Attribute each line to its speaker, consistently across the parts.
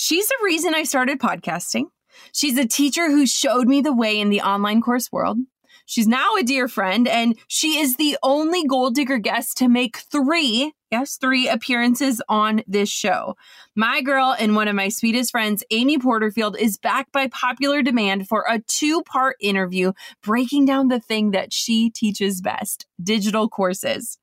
Speaker 1: She's the reason I started podcasting. She's a teacher who showed me the way in the online course world. She's now a dear friend, and she is the only Goal Digger guest to make three, yes, three appearances on this show. My girl and one of my sweetest friends, Amy Porterfield, is back by popular demand for a two part interview breaking down the thing that she teaches best digital courses.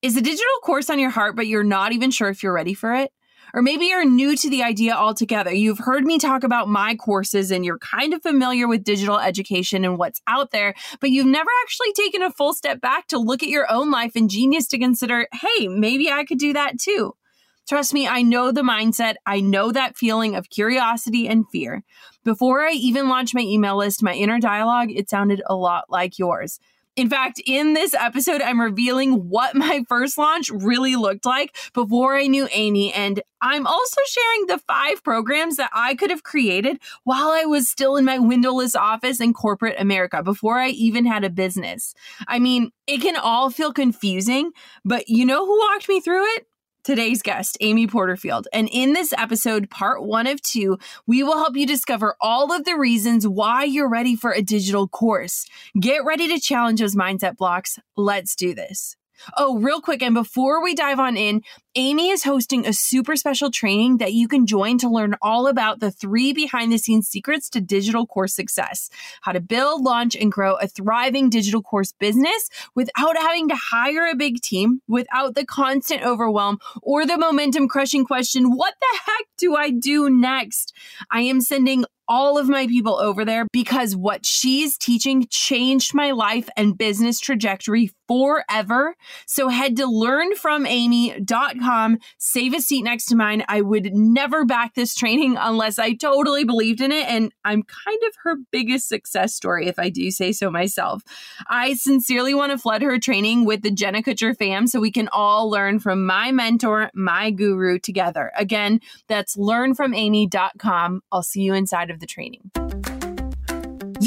Speaker 1: Is a digital course on your heart, but you're not even sure if you're ready for it? Or maybe you're new to the idea altogether. You've heard me talk about my courses and you're kind of familiar with digital education and what's out there, but you've never actually taken a full step back to look at your own life and genius to consider, hey, maybe I could do that too. Trust me, I know the mindset. I know that feeling of curiosity and fear. Before I even launched my email list, my inner dialogue, it sounded a lot like yours. In fact, in this episode, I'm revealing what my first launch really looked like before I knew Amy. And I'm also sharing the five programs that I could have created while I was still in my windowless office in corporate America before I even had a business. I mean, it can all feel confusing, but you know who walked me through it? Today's guest, Amy Porterfield. And in this episode, part one of two, we will help you discover all of the reasons why you're ready for a digital course. Get ready to challenge those mindset blocks. Let's do this. Oh, real quick, and before we dive on in, Amy is hosting a super special training that you can join to learn all about the three behind the scenes secrets to digital course success how to build, launch, and grow a thriving digital course business without having to hire a big team, without the constant overwhelm or the momentum crushing question, what the heck do I do next? I am sending all of my people over there because what she's teaching changed my life and business trajectory forever. So head to learnfromamy.com, save a seat next to mine. I would never back this training unless I totally believed in it. And I'm kind of her biggest success story, if I do say so myself. I sincerely want to flood her training with the Jenna Kutcher fam so we can all learn from my mentor, my guru together. Again, that's learnfromamy.com. I'll see you inside of the training.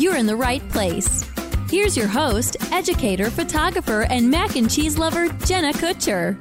Speaker 2: you're in the right place. Here's your host, educator, photographer, and mac and cheese lover, Jenna Kutcher.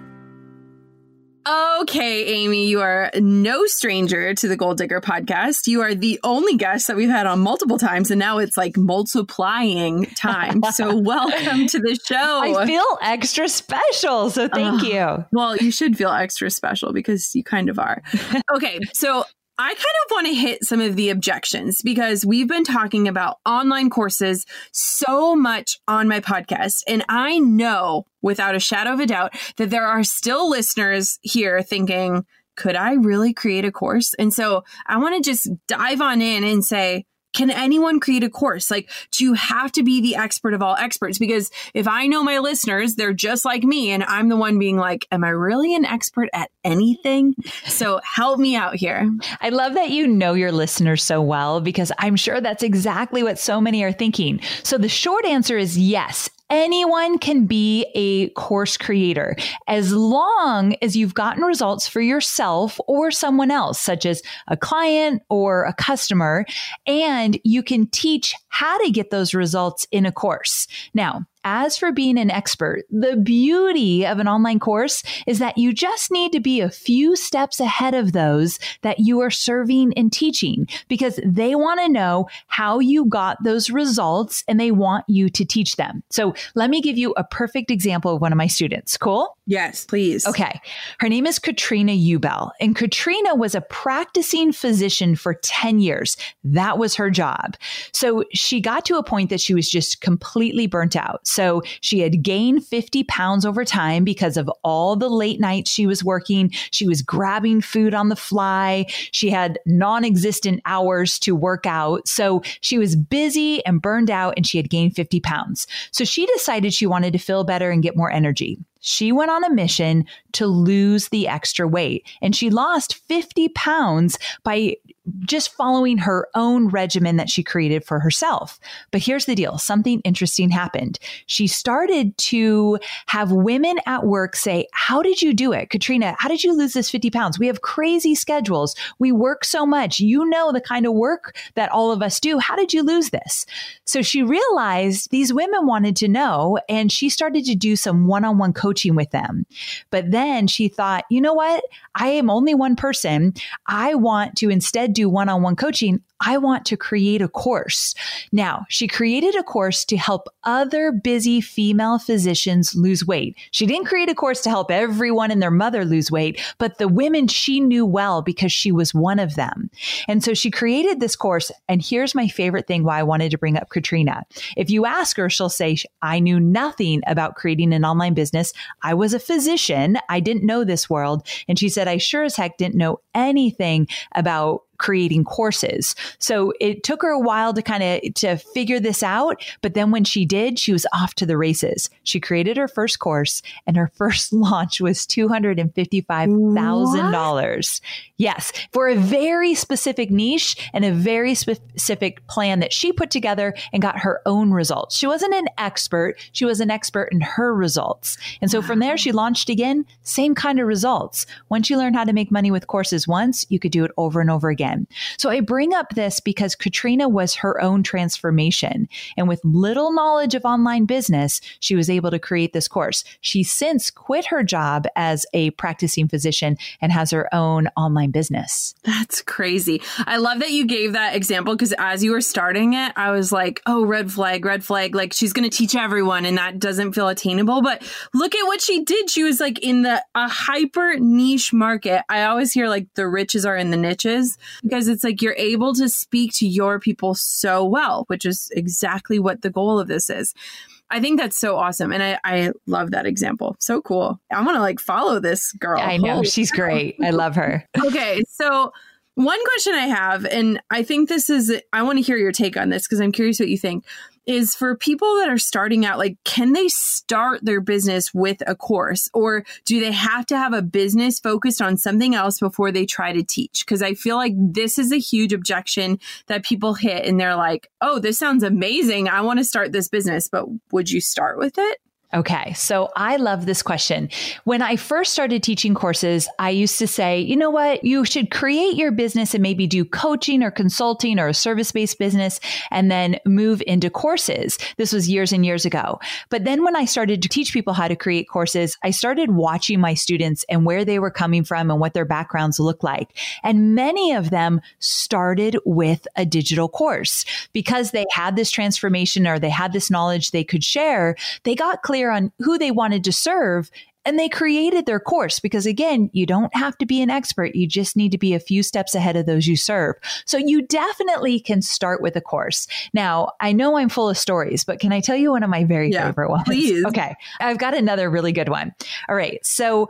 Speaker 1: Okay, Amy, you are no stranger to the Goal Digger podcast. You are the only guest that we've had on multiple times, and now it's like multiplying time. So, welcome to the show.
Speaker 3: I feel extra special. So, thank uh, you.
Speaker 1: Well, you should feel extra special because you kind of are. okay, so I kind of want to hit some of the objections because we've been talking about online courses so much on my podcast. And I know without a shadow of a doubt that there are still listeners here thinking, could I really create a course? And so I want to just dive on in and say, can anyone create a course? Like, do you have to be the expert of all experts? Because if I know my listeners, they're just like me and I'm the one being like, am I really an expert at anything? So help me out here.
Speaker 3: I love that you know your listeners so well because I'm sure that's exactly what so many are thinking. So the short answer is yes. Anyone can be a course creator as long as you've gotten results for yourself or someone else, such as a client or a customer, and you can teach how to get those results in a course. Now, as for being an expert, the beauty of an online course is that you just need to be a few steps ahead of those that you are serving and teaching because they want to know how you got those results and they want you to teach them. So let me give you a perfect example of one of my students. Cool?
Speaker 1: Yes, please.
Speaker 3: Okay. Her name is Katrina Ubel, and Katrina was a practicing physician for 10 years. That was her job. So she got to a point that she was just completely burnt out. So she had gained 50 pounds over time because of all the late nights she was working. She was grabbing food on the fly. She had non existent hours to work out. So she was busy and burned out and she had gained 50 pounds. So she decided she wanted to feel better and get more energy. She went on a mission to lose the extra weight and she lost 50 pounds by just following her own regimen that she created for herself. But here's the deal something interesting happened. She started to have women at work say, How did you do it? Katrina, how did you lose this 50 pounds? We have crazy schedules. We work so much. You know the kind of work that all of us do. How did you lose this? So she realized these women wanted to know, and she started to do some one on one coaching with them. But then she thought, you know what? I am only one person. I want to instead do one on one coaching. I want to create a course. Now, she created a course to help other busy female physicians lose weight. She didn't create a course to help everyone and their mother lose weight, but the women she knew well because she was one of them. And so she created this course. And here's my favorite thing why I wanted to bring up Katrina. If you ask her, she'll say, I knew nothing about creating an online business. I was a physician. I didn't know this world. And she said, I sure as heck didn't know anything about creating courses. So it took her a while to kind of to figure this out, but then when she did, she was off to the races. She created her first course and her first launch was $255,000. Yes, for a very specific niche and a very specific plan that she put together and got her own results. She wasn't an expert, she was an expert in her results. And so wow. from there she launched again, same kind of results. Once you learn how to make money with courses once, you could do it over and over again again. So I bring up this because Katrina was her own transformation. And with little knowledge of online business, she was able to create this course. She since quit her job as a practicing physician and has her own online business.
Speaker 1: That's crazy. I love that you gave that example because as you were starting it, I was like, oh, red flag, red flag. Like she's going to teach everyone and that doesn't feel attainable. But look at what she did. She was like in the a hyper niche market. I always hear like the riches are in the niches because it's like you're able to speak to your people so well, which is exactly what the goal of this is. I think that's so awesome. And I, I love that example. So cool. I want to like follow this girl.
Speaker 3: I know. Holy she's great. I love her.
Speaker 1: okay. So, one question I have, and I think this is, I want to hear your take on this because I'm curious what you think is for people that are starting out, like, can they start their business with a course or do they have to have a business focused on something else before they try to teach? Because I feel like this is a huge objection that people hit and they're like, oh, this sounds amazing. I want to start this business, but would you start with it?
Speaker 3: Okay. So I love this question. When I first started teaching courses, I used to say, you know what? You should create your business and maybe do coaching or consulting or a service based business and then move into courses. This was years and years ago. But then when I started to teach people how to create courses, I started watching my students and where they were coming from and what their backgrounds looked like. And many of them started with a digital course because they had this transformation or they had this knowledge they could share. They got clear clear on who they wanted to serve and they created their course because again, you don't have to be an expert. You just need to be a few steps ahead of those you serve. So you definitely can start with a course. Now, I know I'm full of stories, but can I tell you one of my very yeah, favorite ones?
Speaker 1: Please.
Speaker 3: Okay. I've got another really good one. All right. So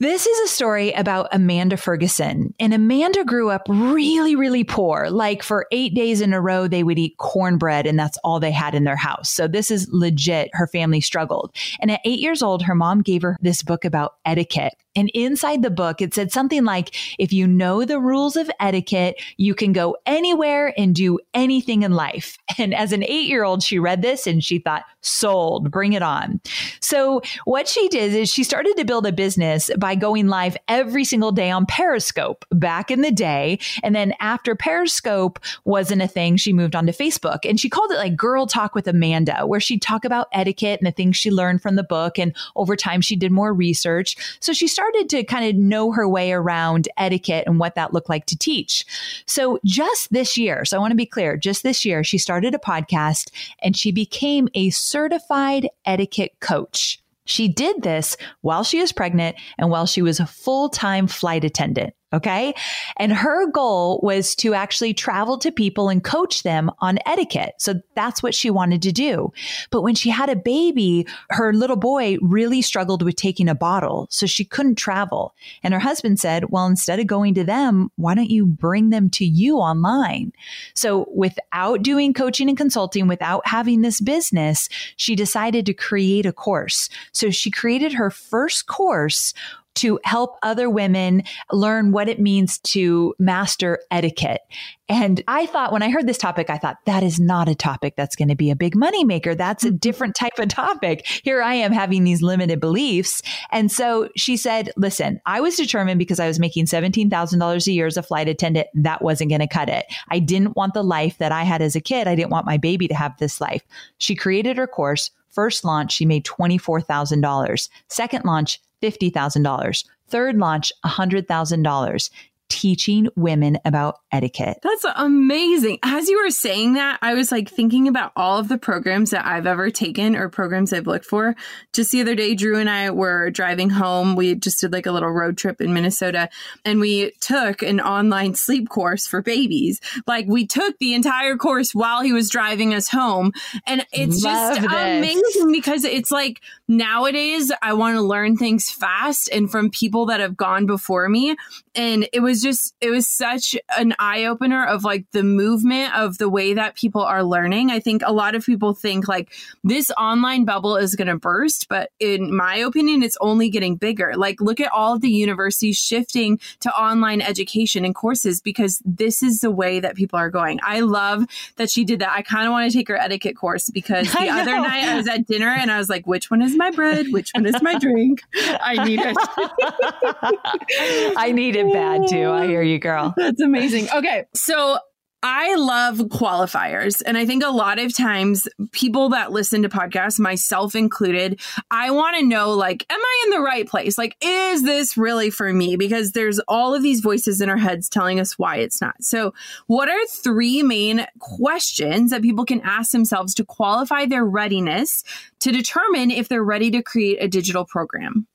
Speaker 3: This is a story about Amanda Ferguson. And Amanda grew up really, really poor. Like for eight days in a row, they would eat cornbread and that's all they had in their house. So this is legit. Her family struggled. And at eight years old, her mom gave her this book about etiquette. And inside the book, it said something like, if you know the rules of etiquette, you can go anywhere and do anything in life. And as an eight year old, she read this and she thought, sold, bring it on. So what she did is she started to build a business by going live every single day on Periscope back in the day. And then after Periscope wasn't a thing, she moved on to Facebook and she called it like Girl Talk with Amanda, where she'd talk about etiquette and the things she learned from the book. And over time, she did more research. So she started to kind of know her way around etiquette and what that looked like to teach. So just this year, so I want to be clear, just this year, she started a podcast and she became a certified etiquette coach. She did this while she was pregnant and while she was a full time flight attendant. Okay. And her goal was to actually travel to people and coach them on etiquette. So that's what she wanted to do. But when she had a baby, her little boy really struggled with taking a bottle. So she couldn't travel. And her husband said, well, instead of going to them, why don't you bring them to you online? So without doing coaching and consulting, without having this business, she decided to create a course. So she created her first course to help other women learn what it means to master etiquette. And I thought when I heard this topic, I thought that is not a topic that's going to be a big money maker. That's a mm-hmm. different type of topic. Here I am having these limited beliefs. And so she said, listen, I was determined because I was making $17,000 a year as a flight attendant. That wasn't going to cut it. I didn't want the life that I had as a kid. I didn't want my baby to have this life. She created her course. First launch, she made $24,000. Second launch, $50,000. Third launch, $100,000 teaching women about etiquette.
Speaker 1: That's amazing. As you were saying that, I was like thinking about all of the programs that I've ever taken or programs I've looked for. Just the other day, Drew and I were driving home. We just did like a little road trip in Minnesota and we took an online sleep course for babies. Like we took the entire course while he was driving us home. And it's Love just this. amazing because it's like nowadays I want to learn things fast and from people that have gone before me. And it was just it was such an eye opener of like the movement of the way that people are learning. I think a lot of people think like this online bubble is going to burst, but in my opinion, it's only getting bigger. Like look at all of the universities shifting to online education and courses because this is the way that people are going. I love that she did that. I kind of want to take her etiquette course because the other night I was at dinner and I was like, which one is my bread? Which one is my drink? I need it.
Speaker 3: I need it bad too. I hear you, girl.
Speaker 1: That's amazing. Okay. So I love qualifiers. And I think a lot of times people that listen to podcasts, myself included, I want to know like, am I in the right place? Like, is this really for me? Because there's all of these voices in our heads telling us why it's not. So, what are three main questions that people can ask themselves to qualify their readiness to determine if they're ready to create a digital program?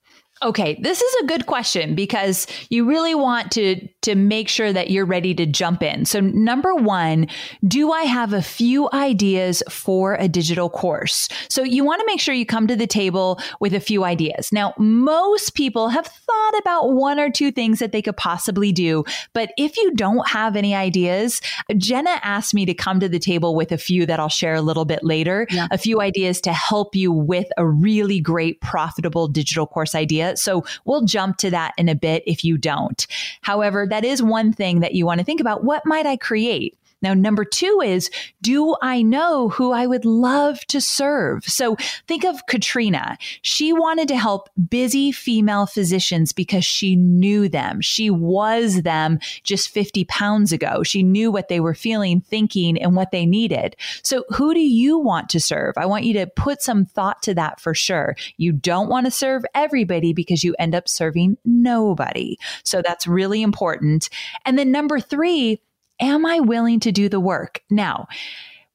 Speaker 3: Okay, this is a good question because you really want to to make sure that you're ready to jump in. So number 1, do I have a few ideas for a digital course? So you want to make sure you come to the table with a few ideas. Now, most people have thought about one or two things that they could possibly do, but if you don't have any ideas, Jenna asked me to come to the table with a few that I'll share a little bit later, yeah. a few ideas to help you with a really great profitable digital course idea so we'll jump to that in a bit if you don't. However, that is one thing that you want to think about. What might I create? Now, number two is, do I know who I would love to serve? So think of Katrina. She wanted to help busy female physicians because she knew them. She was them just 50 pounds ago. She knew what they were feeling, thinking, and what they needed. So who do you want to serve? I want you to put some thought to that for sure. You don't want to serve everybody because you end up serving nobody. So that's really important. And then number three, am I willing to do the work? Now,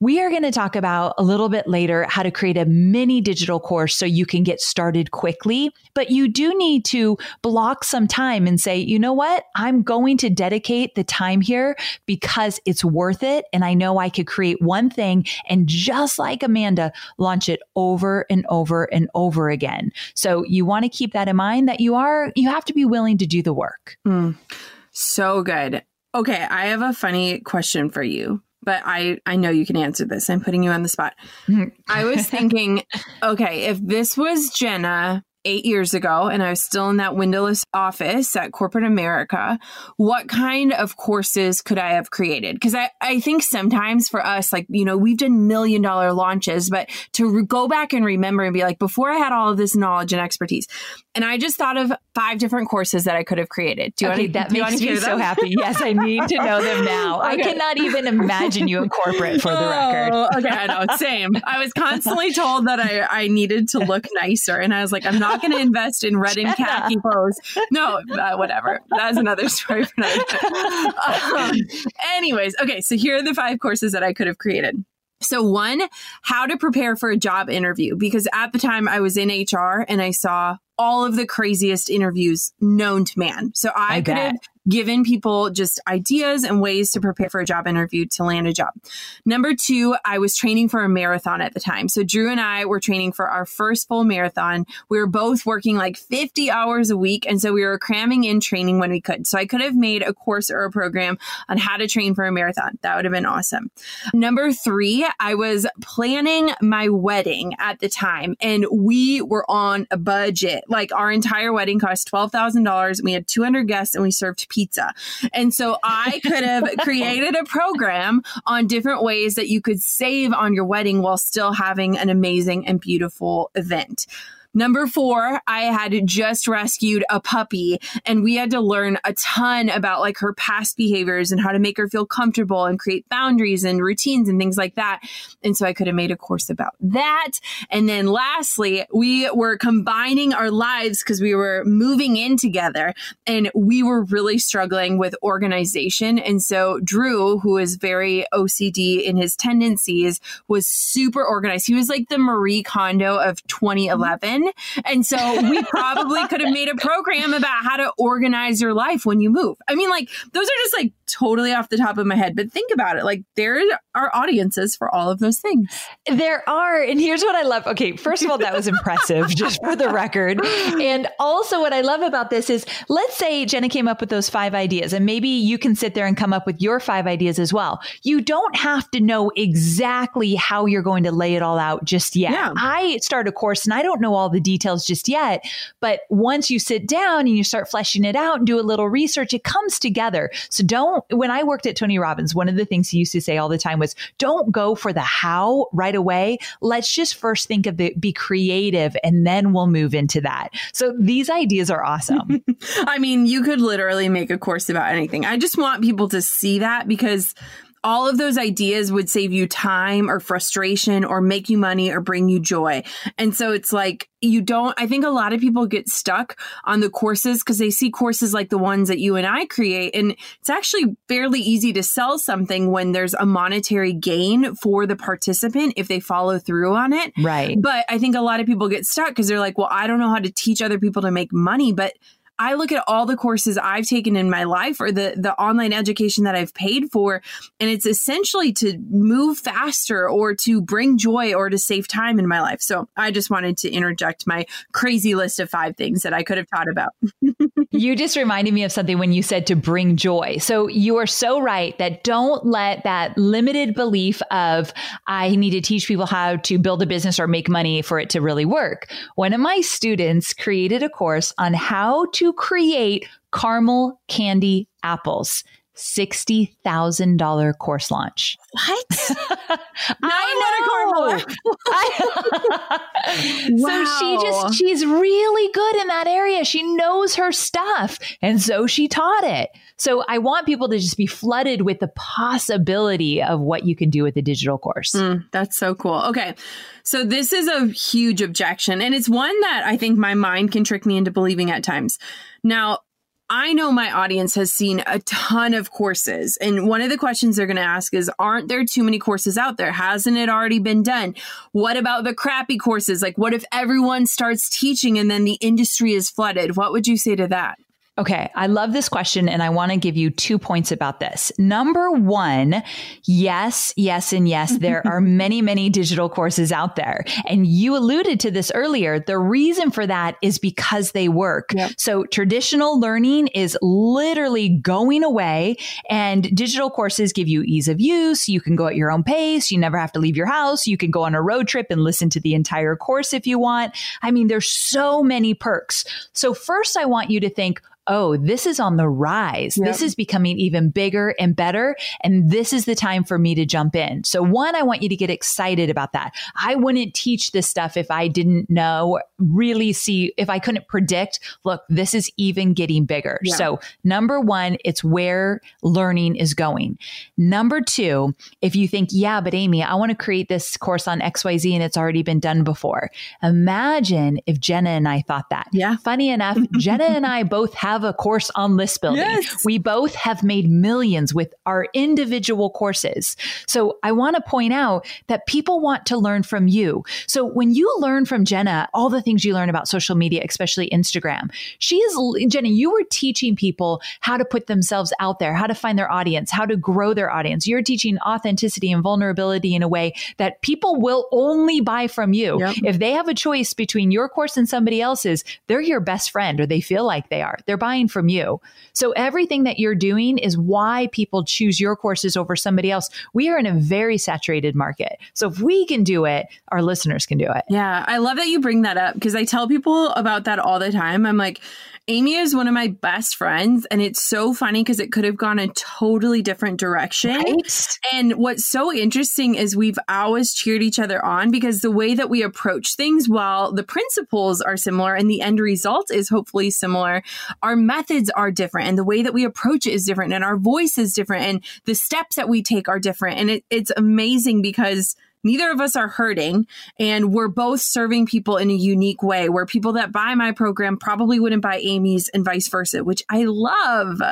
Speaker 3: We are going to talk about a little bit later how to create a mini digital course so you can get started quickly. But you do need to block some time and say, you know what? I'm going to dedicate the time here because it's worth it. And I know I could create one thing and just like Amanda, launch it over and over and over again. So you want to keep that in mind that you are, you have to be willing to do the work.
Speaker 1: Mm, so good. Okay. I have a funny question for you but I I know you can answer this. I'm putting you on the spot. Mm-hmm. I was thinking, okay, if this was Jenna eight years ago and I was still in that windowless office at corporate America, what kind of courses could I have created? Because I, I think sometimes for us, like, you know, we've done million dollar launches, but to re- go back and remember and be like, before I had all of this knowledge and expertise, and I just thought of five different courses that I could have created.
Speaker 3: Do you okay, want to, that makes me so happy. Yes, I need to know them now. okay. I cannot even imagine you in corporate for the record.
Speaker 1: Oh, okay, I know. Same. I was constantly told that I, I needed to look nicer. And I was like, I'm not going to invest in red and khaki clothes. No, uh, whatever. That's another story for another. Um, anyways, okay. So here are the five courses that I could have created. So, one, how to prepare for a job interview. Because at the time I was in HR and I saw all of the craziest interviews known to man. So I, I could bet. have given people just ideas and ways to prepare for a job interview to land a job. Number two, I was training for a marathon at the time. So Drew and I were training for our first full marathon. We were both working like 50 hours a week. And so we were cramming in training when we could. So I could have made a course or a program on how to train for a marathon. That would have been awesome. Number three, I was planning my wedding at the time and we were on a budget. Like our entire wedding cost $12,000. We had 200 guests and we served pizza. And so I could have created a program on different ways that you could save on your wedding while still having an amazing and beautiful event. Number four, I had just rescued a puppy and we had to learn a ton about like her past behaviors and how to make her feel comfortable and create boundaries and routines and things like that. And so I could have made a course about that. And then lastly, we were combining our lives because we were moving in together and we were really struggling with organization. And so Drew, who is very OCD in his tendencies, was super organized. He was like the Marie Kondo of 2011 and so we probably could have made a program about how to organize your life when you move. I mean, like, those are just like totally off the top of my head, but think about it. Like, there are audiences for all of those things.
Speaker 3: There are. And here's what I love. Okay, first of all, that was impressive, just for the record. And also, what I love about this is let's say Jenna came up with those five ideas, and maybe you can sit there and come up with your five ideas as well. You don't have to know exactly how you're going to lay it all out just yet. Yeah. I start a course and I don't know all all the details just yet. But once you sit down and you start fleshing it out and do a little research, it comes together. So don't, when I worked at Tony Robbins, one of the things he used to say all the time was don't go for the how right away. Let's just first think of it, be creative, and then we'll move into that. So these ideas are awesome.
Speaker 1: I mean, you could literally make a course about anything. I just want people to see that because all of those ideas would save you time or frustration or make you money or bring you joy. And so it's like, you don't, I think a lot of people get stuck on the courses because they see courses like the ones that you and I create. And it's actually fairly easy to sell something when there's a monetary gain for the participant if they follow through on it.
Speaker 3: Right.
Speaker 1: But I think a lot of people get stuck because they're like, well, I don't know how to teach other people to make money. But I look at all the courses I've taken in my life or the, the online education that I've paid for, and it's essentially to move faster or to bring joy or to save time in my life. So I just wanted to interject my crazy list of five things that I could have taught about.
Speaker 3: you just reminded me of something when you said to bring joy. So you are so right that don't let that limited belief of I need to teach people how to build a business or make money for it to really work. One of my students created a course on how to create caramel candy apples. $60,000 course launch.
Speaker 1: What?
Speaker 3: I, know. wow. So she just, she's really good in that area. She knows her stuff. And so she taught it. So I want people to just be flooded with the possibility of what you can do with a digital course.
Speaker 1: Mm, that's so cool. Okay. So this is a huge objection. And it's one that I think my mind can trick me into believing at times. Now, I know my audience has seen a ton of courses. And one of the questions they're going to ask is Aren't there too many courses out there? Hasn't it already been done? What about the crappy courses? Like, what if everyone starts teaching and then the industry is flooded? What would you say to that?
Speaker 3: Okay, I love this question and I want to give you two points about this. Number one, yes, yes, and yes, there are many, many digital courses out there. And you alluded to this earlier. The reason for that is because they work. Yep. So traditional learning is literally going away and digital courses give you ease of use. You can go at your own pace. You never have to leave your house. You can go on a road trip and listen to the entire course if you want. I mean, there's so many perks. So first I want you to think, oh, this is on the rise. Yep. This is becoming even bigger and better. And this is the time for me to jump in. So, one, I want you to get excited about that. I wouldn't teach this stuff if I didn't know, really see, if I couldn't predict, look, this is even getting bigger. Yeah. So, number one, it's where learning is going. Number two, if you think, yeah, but Amy, I want to create this course on XYZ and it's already been done before. Imagine if Jenna and I thought that.
Speaker 1: Yeah.
Speaker 3: Funny enough, Jenna and I both have have a course on list building. Yes. We both have made millions with our individual courses. So I want to point out that people want to learn from you. So when you learn from Jenna, all the things you learn about social media, especially Instagram, she is, Jenna, you were teaching people how to put themselves out there, how to find their audience, how to grow their audience. You're teaching authenticity and vulnerability in a way that people will only buy from you. Yep. If they have a choice between your course and somebody else's, they're your best friend or they feel like they are. They're buying from you. So everything that you're doing is why people choose your courses over somebody else. We are in a very saturated market. So if we can do it, our listeners can do it.
Speaker 1: Yeah. I love that you bring that up because I tell people about that all the time. I'm like, Amy is one of my best friends, and it's so funny because it could have gone a totally different direction. Right? And what's so interesting is we've always cheered each other on because the way that we approach things, while the principles are similar and the end result is hopefully similar, our methods are different, and the way that we approach it is different, and our voice is different, and the steps that we take are different. And it, it's amazing because neither of us are hurting and we're both serving people in a unique way where people that buy my program probably wouldn't buy Amy's and vice versa, which I love.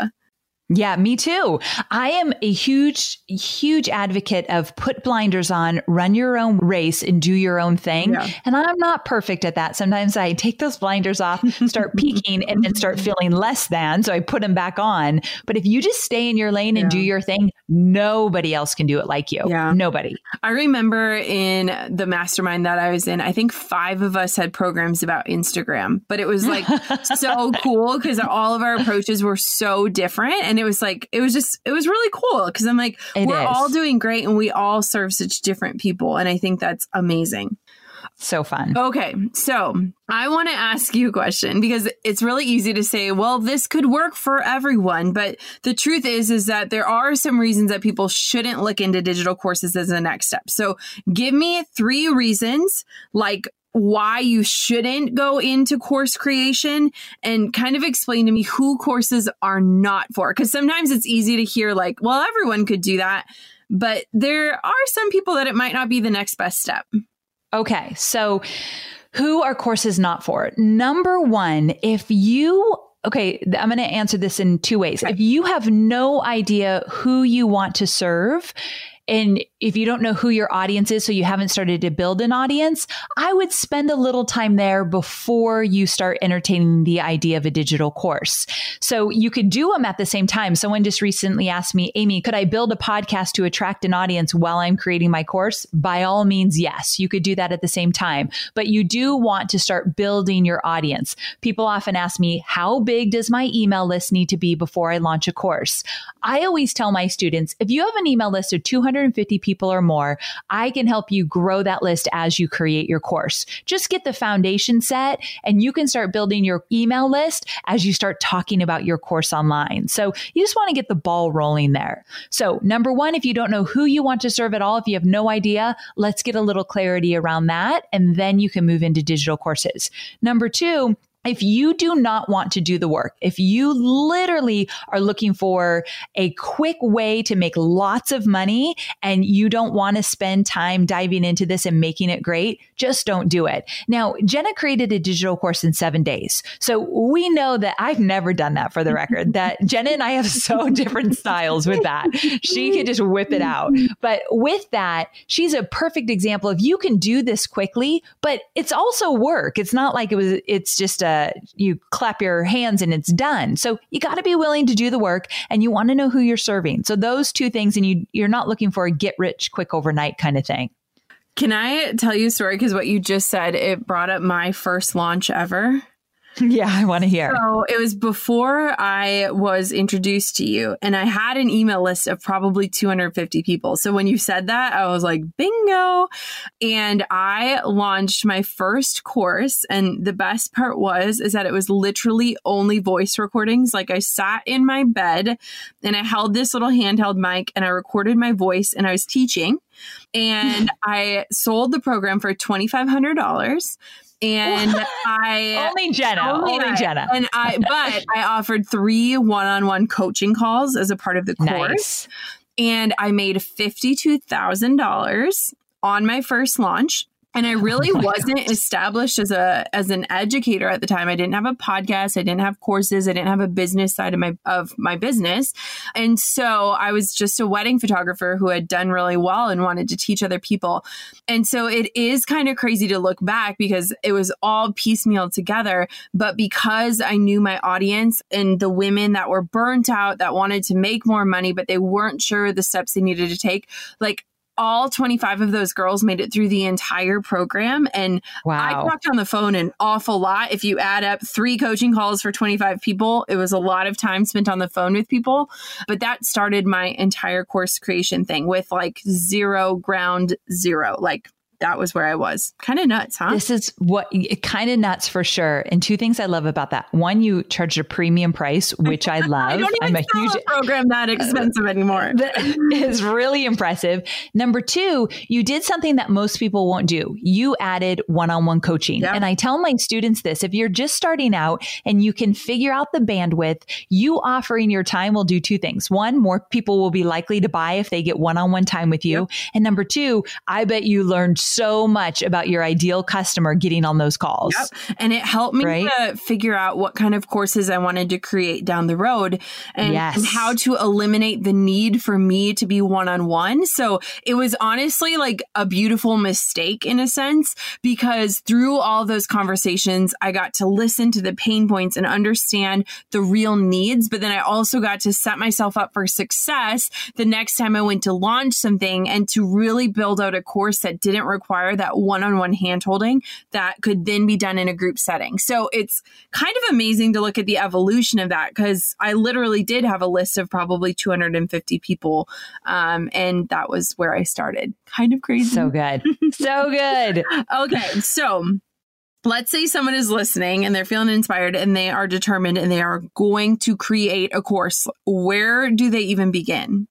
Speaker 3: Yeah, me too. I am a huge, huge advocate of put blinders on, run your own race and do your own thing. Yeah. And I'm not perfect at that. Sometimes I take those blinders off, start peeking, and then start feeling less than. So I put them back on. But if you just stay in your lane and do your thing, nobody else can do it like you. Yeah. Nobody.
Speaker 1: I remember in the mastermind that I was in, I think five of us had programs about Instagram, but it was like so cool because all of our approaches were so different. And and it was like it was just it was really cool because I'm like it we're is. all doing great and we all serve such different people and I think that's amazing.
Speaker 3: So fun.
Speaker 1: Okay. So I want to ask you a question because it's really easy to say, well, this could work for everyone. But the truth is, is that there are some reasons that people shouldn't look into digital courses as a next step. So give me three reasons, like why you shouldn't go into course creation and kind of explain to me who courses are not for. Because sometimes it's easy to hear, like, well, everyone could do that. But there are some people that it might not be the next best step.
Speaker 3: Okay. So, who are courses not for? Number one, if you okay, I'm going to answer this in two ways. Okay. If you have no idea who you want to serve, and if you don't know who your audience is, so you haven't started to build an audience, I would spend a little time there before you start entertaining the idea of a digital course. So you could do them at the same time. Someone just recently asked me, Amy, could I build a podcast to attract an audience while I'm creating my course? By all means, yes, you could do that at the same time. But you do want to start building your audience. People often ask me, how big does my email list need to be before I launch a course? I always tell my students, if you have an email list of 250 people or more, I can help you grow that list as you create your course. Just get the foundation set and you can start building your email list as you start talking about your course online. So you just want to get the ball rolling there. So number one, if you don't know who you want to serve at all, if you have no idea, let's get a little clarity around that. And then you can move into digital courses. Number two, if you do not want to do the work, if you literally are looking for a quick way to make lots of money and you don't want to spend time diving into this and making it great, just don't do it. Now, Jenna created a digital course in seven days. So we know that I've never done that for the record, that Jenna and I have so different styles with that. She can just whip it out. But with that, she's a perfect example of you can do this quickly, but it's also work. It's not like it was, it's just a, Uh, you clap your hands and it's done. So you got to be willing to do the work and you want to know who you're serving. So those two things, and you you're not looking for a get rich quick overnight kind of thing.
Speaker 1: Can I tell you a story? Because what you just said, it brought up my first launch ever.
Speaker 3: Yeah, I want to hear.
Speaker 1: So it was before I was introduced to you, and I had an email list of probably 250 people. So when you said that, I was like, bingo. And I launched my first course. And the best part was, is that it was literally only voice recordings. Like I sat in my bed and I held this little handheld mic and I recorded my voice and I was teaching and I sold the program for $2,500 and I
Speaker 3: only Jenna, only, only Jenna,
Speaker 1: and I but I offered three one-on-one coaching calls as a part of the course, nice. and I made fifty-two thousand dollars on my first launch and I oh really oh wasn't God. established as a as an educator at the time. I didn't have a podcast, I didn't have courses, I didn't have a business side of my of my business. And so I was just a wedding photographer who had done really well and wanted to teach other people. And so it is kind of crazy to look back because it was all piecemeal together, but because I knew my audience and the women that were burnt out that wanted to make more money but they weren't sure the steps they needed to take, like all 25 of those girls made it through the entire program. And wow. I talked on the phone an awful lot. If you add up three coaching calls for 25 people, it was a lot of time spent on the phone with people. But that started my entire course creation thing with like zero ground zero. Like that was where I was. Kind of nuts, huh?
Speaker 3: This is what kind of nuts for sure. And two things I love about that. One, you charged a premium price, which I love. I
Speaker 1: don't even I'm a huge program that expensive anymore.
Speaker 3: That is really impressive. Number two, you did something that most people won't do. You added one-on-one coaching. Yep. And I tell my students this, if you're just starting out and you can figure out the bandwidth, you offering your time will do two things. One, more people will be likely to buy if they get one-on-one time with you. Yep. And number two, I bet you learned so much about your ideal customer getting on those calls.
Speaker 1: Yep. And it helped me right? to figure out what kind of courses I wanted to create down the road and, yes. and how to eliminate the need for me to be one on one. So it was honestly like a beautiful mistake in a sense, because through all those conversations, I got to listen to the pain points and understand the real needs. But then I also got to set myself up for success the next time I went to launch something and to really build out a course that didn't require that one on one hand holding that could then be done in a group setting. So it's kind of amazing to look at the evolution of that because I literally did have a list of probably 250 people. Um, and that was where I started. Kind of crazy.
Speaker 3: So good. so good.
Speaker 1: okay. So let's say someone is listening and they're feeling inspired and they are determined and they are going to create a course. Where do they even begin?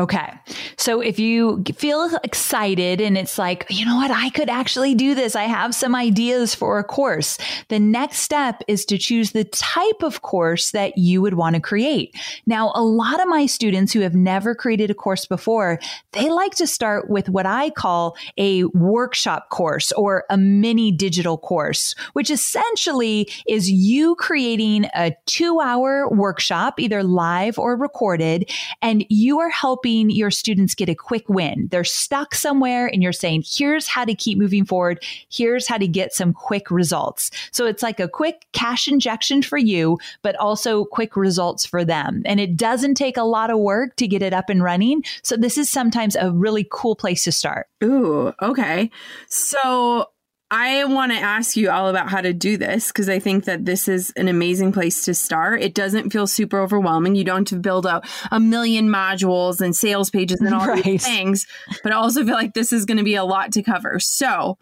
Speaker 3: Okay. So if you feel excited and it's like, you know what, I could actually do this. I have some ideas for a course. The next step is to choose the type of course that you would want to create. Now, a lot of my students who have never created a course before, they like to start with what I call a workshop course or a mini digital course, which essentially is you creating a two hour workshop, either live or recorded, and you are helping helping your students get a quick win. They're stuck somewhere and you're saying, here's how to keep moving forward. Here's how to get some quick results. So it's like a quick cash injection for you, but also quick results for them. And it doesn't take a lot of work to get it up and running. So this is sometimes a really cool place to start.
Speaker 1: Ooh, okay. So I want to ask you all about how to do this because I think that this is an amazing place to start. It doesn't feel super overwhelming. You don't have to build out a million modules and sales pages and all right. these things, but I also feel like this is going to be a lot to cover. So,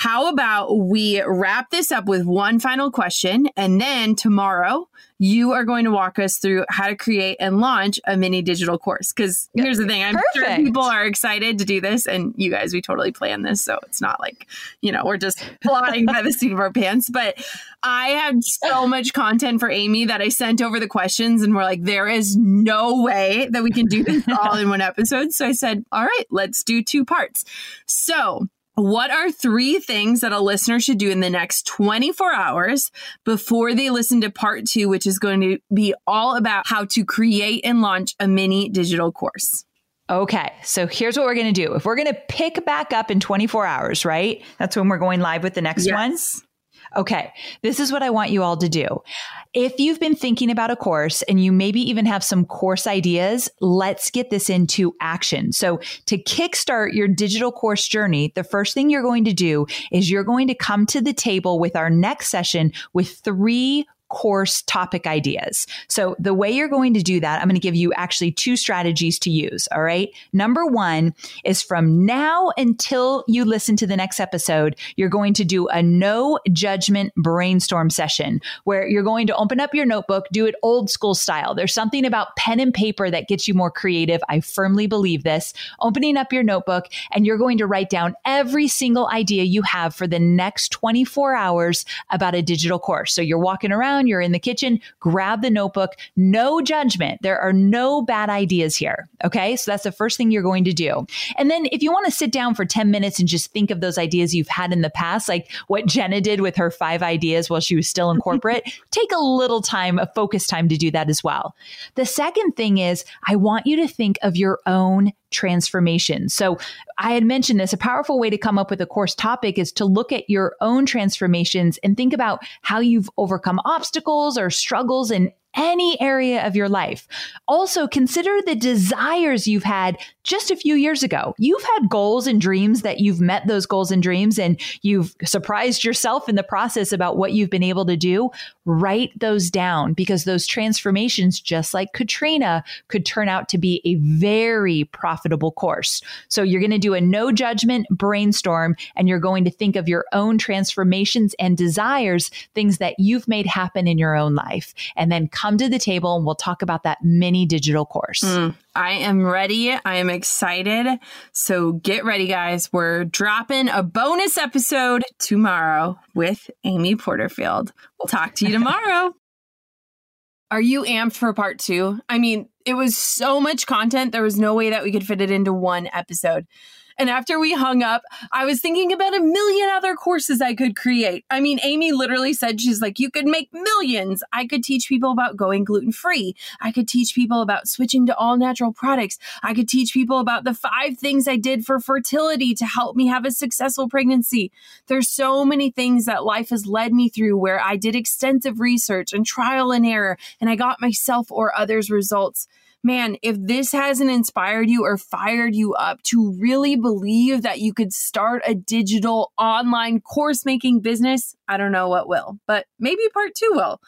Speaker 1: how about we wrap this up with one final question and then tomorrow you are going to walk us through how to create and launch a mini digital course. Because here's the thing I'm Perfect. sure people are excited to do this, and you guys, we totally planned this. So it's not like, you know, we're just plotting by the seat of our pants. But I had so much content for Amy that I sent over the questions, and we're like, there is no way that we can do this all in one episode. So I said, all right, let's do two parts. So what are three things that a listener should do in the next 24 hours before they listen to part two, which is going to be all about how to create and launch a mini digital course?
Speaker 3: Okay, so here's what we're going to do. If we're going to pick back up in 24 hours, right? That's when we're going live with the next yes. one. Okay, this is what I want you all to do. If you've been thinking about a course and you maybe even have some course ideas, let's get this into action. So, to kickstart your digital course journey, the first thing you're going to do is you're going to come to the table with our next session with three course topic ideas. So the way you're going to do that, I'm going to give you actually two strategies to use. All right. Number one is from now until you listen to the next episode, you're going to do a no judgment brainstorm session where you're going to open up your notebook, do it old school style. There's something about pen and paper that gets you more creative. I firmly believe this. Opening up your notebook and you're going to write down every single idea you have for the next 24 hours about a digital course. So you're walking around down, you're in the kitchen, grab the notebook. No judgment. There are no bad ideas here. Okay. So that's the first thing you're going to do. And then if you want to sit down for 10 minutes and just think of those ideas you've had in the past, like what Jenna did with her five ideas while she was still in corporate, take a little time, a focus time to do that as well. The second thing is I want you to think of your own transformation. So I had mentioned this. A powerful way to come up with a course topic is to look at your own transformations and think about how you've overcome obstacles or struggles in any area of your life. Also, consider the desires you've had just a few years ago. You've had goals and dreams that you've met those goals and dreams, and you've surprised yourself in the process about what you've been able to do. Write those down because those transformations, just like Katrina, could turn out to be a very profitable course. So, you're going to do a no judgment brainstorm and you're going to think of your own transformations and desires, things that you've made happen in your own life, and then come to the table and we'll talk about that mini digital course. Mm,
Speaker 1: I am ready. I am excited. So get ready, guys. We're dropping a bonus episode tomorrow with Amy Porterfield. We'll talk to you tomorrow. Are you amped for part two? I mean, it was so much content. There was no way that we could fit it into one episode. And after we hung up, I was thinking about a million other courses I could create. I mean, Amy literally said, she's like, you could make millions. I could teach people about going gluten free. I could teach people about switching to all natural products. I could teach people about the five things I did for fertility to help me have a successful pregnancy. There's so many things that life has led me through where I did extensive research and trial and error, and I got myself or others results man, if this hasn't inspired you or fired you up to really believe that you could start a digital online course making business, I don't know what will, but maybe part two will.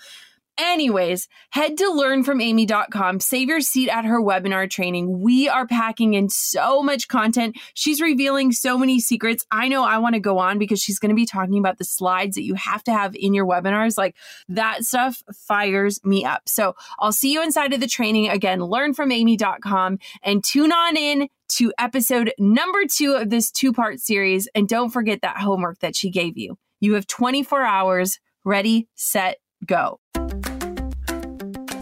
Speaker 1: Anyways, head to learnfromamy.com, save your seat at her webinar training. We are packing in so much content. She's revealing so many secrets. I know I want to go on because she's going to be talking about the slides that you have to have in your webinars. Like that stuff fires me up. So I'll see you inside of the training. Again, learnfromamy.com and tune on in to episode number two of this two part series. And don't forget that homework that she gave you. You have 24 hours. Ready, set, go.